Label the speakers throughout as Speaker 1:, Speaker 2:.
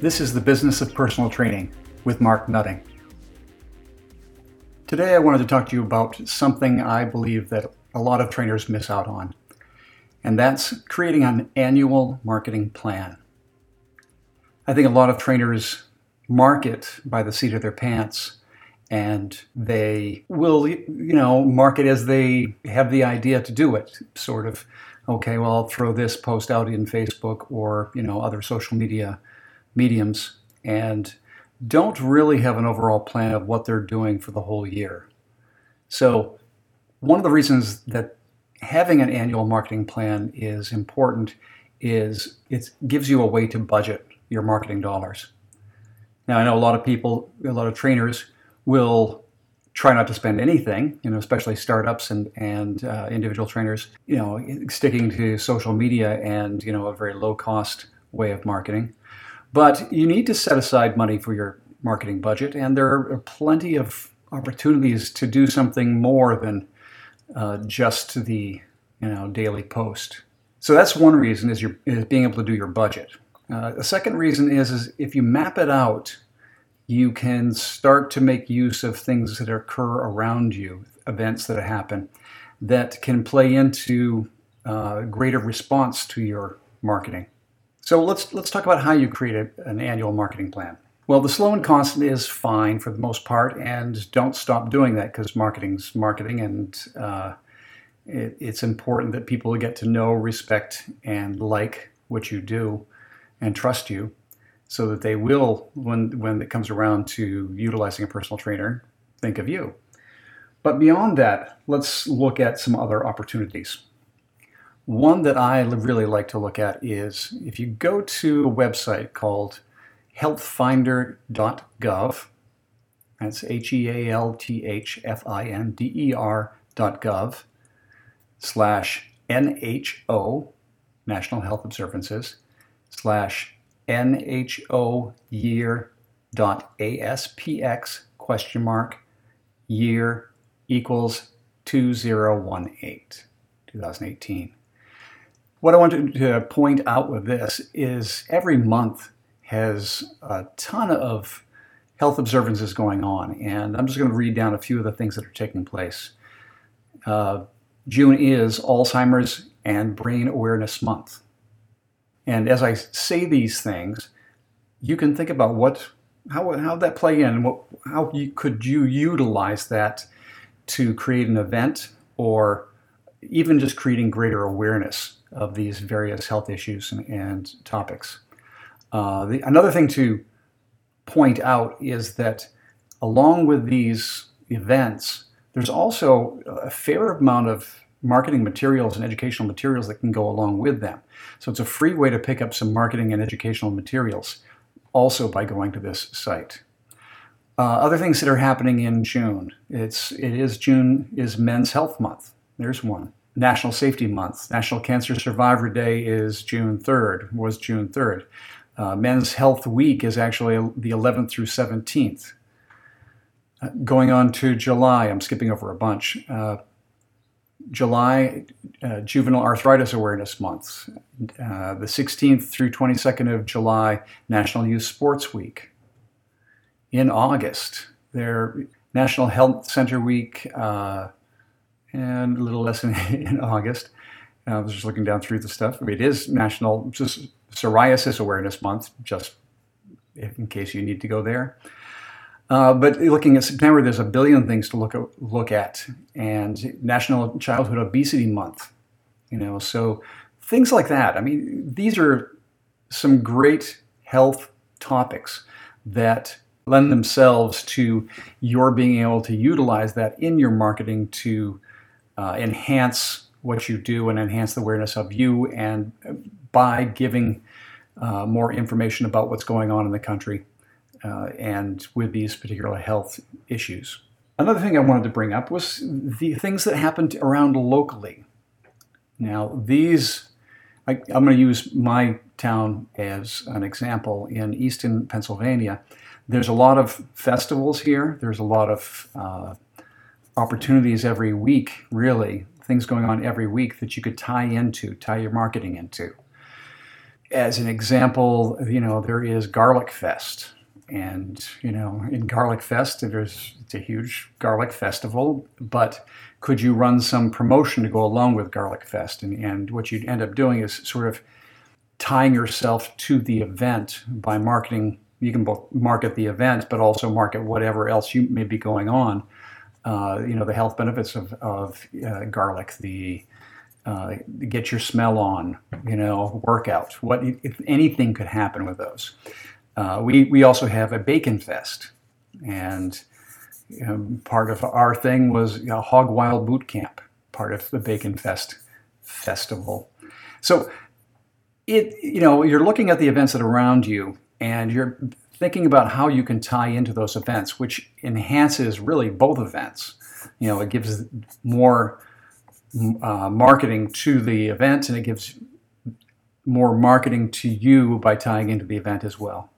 Speaker 1: This is the Business of Personal Training with Mark Nutting. Today, I wanted to talk to you about something I believe that a lot of trainers miss out on, and that's creating an annual marketing plan. I think a lot of trainers market by the seat of their pants and they will you know market as they have the idea to do it sort of okay well i'll throw this post out in facebook or you know other social media mediums and don't really have an overall plan of what they're doing for the whole year. So, one of the reasons that having an annual marketing plan is important is it gives you a way to budget your marketing dollars. Now, I know a lot of people, a lot of trainers will try not to spend anything, you know, especially startups and, and uh, individual trainers, you know, sticking to social media and, you know, a very low cost way of marketing. But you need to set aside money for your marketing budget, and there are plenty of opportunities to do something more than uh, just the you know daily post. So that's one reason is, your, is being able to do your budget. Uh, the second reason is, is if you map it out, you can start to make use of things that occur around you, events that happen, that can play into uh, greater response to your marketing. So let's let's talk about how you create a, an annual marketing plan. Well, the slow and constant is fine for the most part, and don't stop doing that because marketing's marketing, and uh, it, it's important that people get to know, respect, and like what you do, and trust you, so that they will, when when it comes around to utilizing a personal trainer, think of you. But beyond that, let's look at some other opportunities. One that I really like to look at is if you go to a website called healthfinder.gov, that's H E A L T H F I N D E R.gov slash NHO, National Health Observances, slash NHO year dot ASPX question mark year equals 2018, 2018. What I wanted to point out with this is every month has a ton of health observances going on, and I'm just going to read down a few of the things that are taking place. Uh, June is Alzheimer's and Brain Awareness Month. And as I say these things, you can think about what how how that play in, what how you, could you utilize that to create an event or even just creating greater awareness of these various health issues and, and topics. Uh, the, another thing to point out is that along with these events, there's also a fair amount of marketing materials and educational materials that can go along with them. So it's a free way to pick up some marketing and educational materials also by going to this site. Uh, other things that are happening in June. It's it is June is Men's Health Month. There's one. National Safety Month. National Cancer Survivor Day is June 3rd, was June 3rd. Uh, Men's Health Week is actually the 11th through 17th. Uh, going on to July, I'm skipping over a bunch. Uh, July, uh, Juvenile Arthritis Awareness Month. Uh, the 16th through 22nd of July, National Youth Sports Week. In August, their National Health Center Week, uh, and a little less in, in August. Uh, I was just looking down through the stuff. It is National just Psoriasis Awareness Month, just in case you need to go there. Uh, but looking at September, there's a billion things to look at, look at, and National Childhood Obesity Month. You know, so things like that. I mean, these are some great health topics that lend themselves to your being able to utilize that in your marketing to uh, enhance what you do and enhance the awareness of you, and by giving uh, more information about what's going on in the country uh, and with these particular health issues. Another thing I wanted to bring up was the things that happened around locally. Now, these, I, am going to use my town as an example. In Easton, Pennsylvania, there's a lot of festivals here. There's a lot of uh, opportunities every week, really, things going on every week that you could tie into, tie your marketing into. as an example, you know, there is Garlic Fest. And, you know, in Garlic Fest, there's it's a huge garlic festival, but could you run some promotion to go along with Garlic Fest? And, and what you'd end up doing is sort of tying yourself to the event by marketing. You can both market the event, but also market whatever else you may be going on. Uh, you know, the health benefits of, of uh, garlic, the uh, get your smell on, you know, workout. What if anything could happen with those? Uh, we we also have a bacon fest, and you know, part of our thing was you know, Hog Wild Boot Camp, part of the Bacon Fest festival. So it you know you're looking at the events that are around you, and you're thinking about how you can tie into those events, which enhances really both events. You know, it gives more uh, marketing to the event, and it gives more marketing to you by tying into the event as well.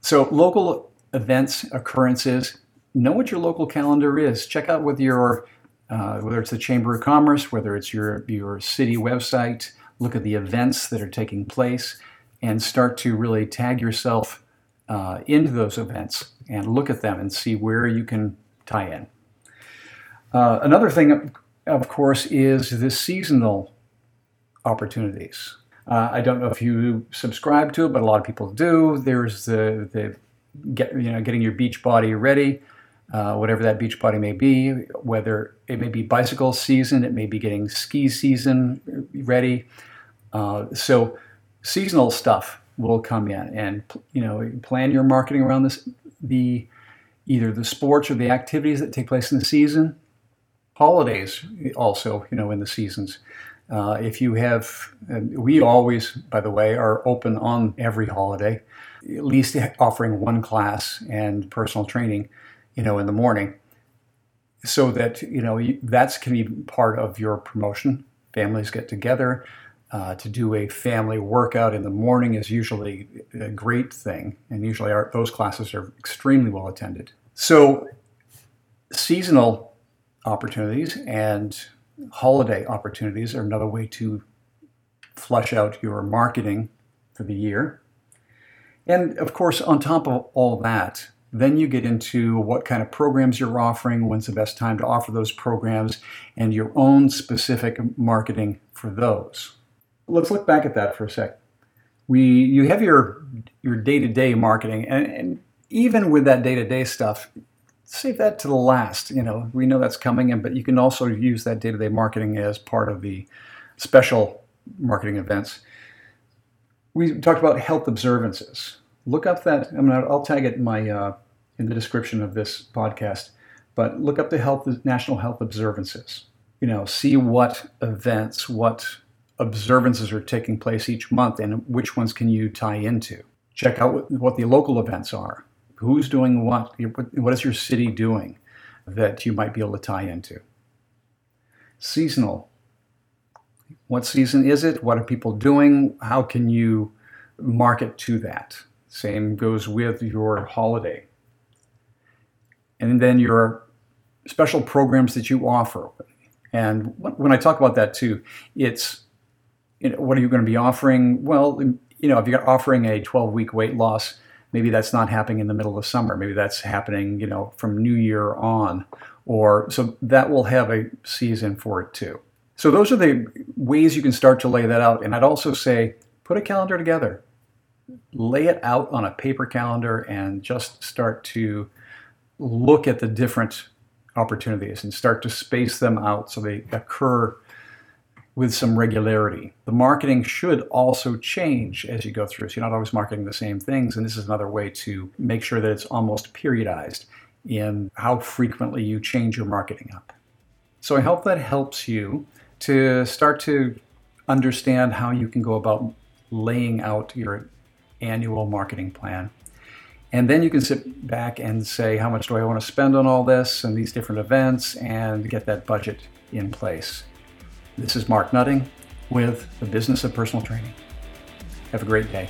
Speaker 1: So, local events, occurrences, know what your local calendar is. Check out with your uh, whether it's the Chamber of Commerce, whether it's your your city website. Look at the events that are taking place, and start to really tag yourself uh, into those events and look at them and see where you can tie in. Uh, another thing, of course, is the seasonal opportunities. Uh, I don't know if you subscribe to it, but a lot of people do. There's the, the get, you know, getting your beach body ready, uh, whatever that beach body may be, whether it may be bicycle season, it may be getting ski season ready. Uh, so seasonal stuff will come in. And you know plan your marketing around this the either the sports or the activities that take place in the season. Holidays also you know in the seasons. Uh, if you have we always by the way are open on every holiday at least offering one class and personal training you know in the morning. So that you know that's can be part of your promotion. Families get together uh, to do a family workout in the morning is usually a great thing, and usually our, those classes are extremely well attended. So, seasonal opportunities and holiday opportunities are another way to flush out your marketing for the year. And of course, on top of all that, then you get into what kind of programs you're offering, when's the best time to offer those programs, and your own specific marketing for those. Let's look back at that for a sec. We, you have your your day-to-day marketing, and, and even with that day-to-day stuff, save that to the last. You know, we know that's coming in, but you can also use that day-to-day marketing as part of the special marketing events. We talked about health observances. Look up that. I mean, I'll tag it in my uh, in the description of this podcast. But look up the health national health observances. You know, see what events, what observances are taking place each month, and which ones can you tie into. Check out what the local events are who's doing what? What is your city doing that you might be able to tie into? Seasonal. What season is it? What are people doing? How can you market to that? Same goes with your holiday. And then your special programs that you offer. And when I talk about that too, it's know, what are you going to be offering? Well, you know, if you're offering a 12 week weight loss, maybe that's not happening in the middle of summer. Maybe that's happening you know from new year on. Or so that will have a season for it too. So those are the ways you can start to lay that out. And i'd also say put a calendar together. Lay it out on a paper calendar and just start to look at the different opportunities and start to space them out so they occur with some regularity. The marketing should also change as you go through. So you're not always marketing the same things. And this is another way to make sure that it's almost periodized in how frequently you change your marketing up. So I hope that helps you to start to understand how you can go about laying out your annual marketing plan. And then you can sit back and say, how much do I want to spend on all this and these different events and get that budget in place. This is Mark Nutting with the Business of Personal Training. Have a great day.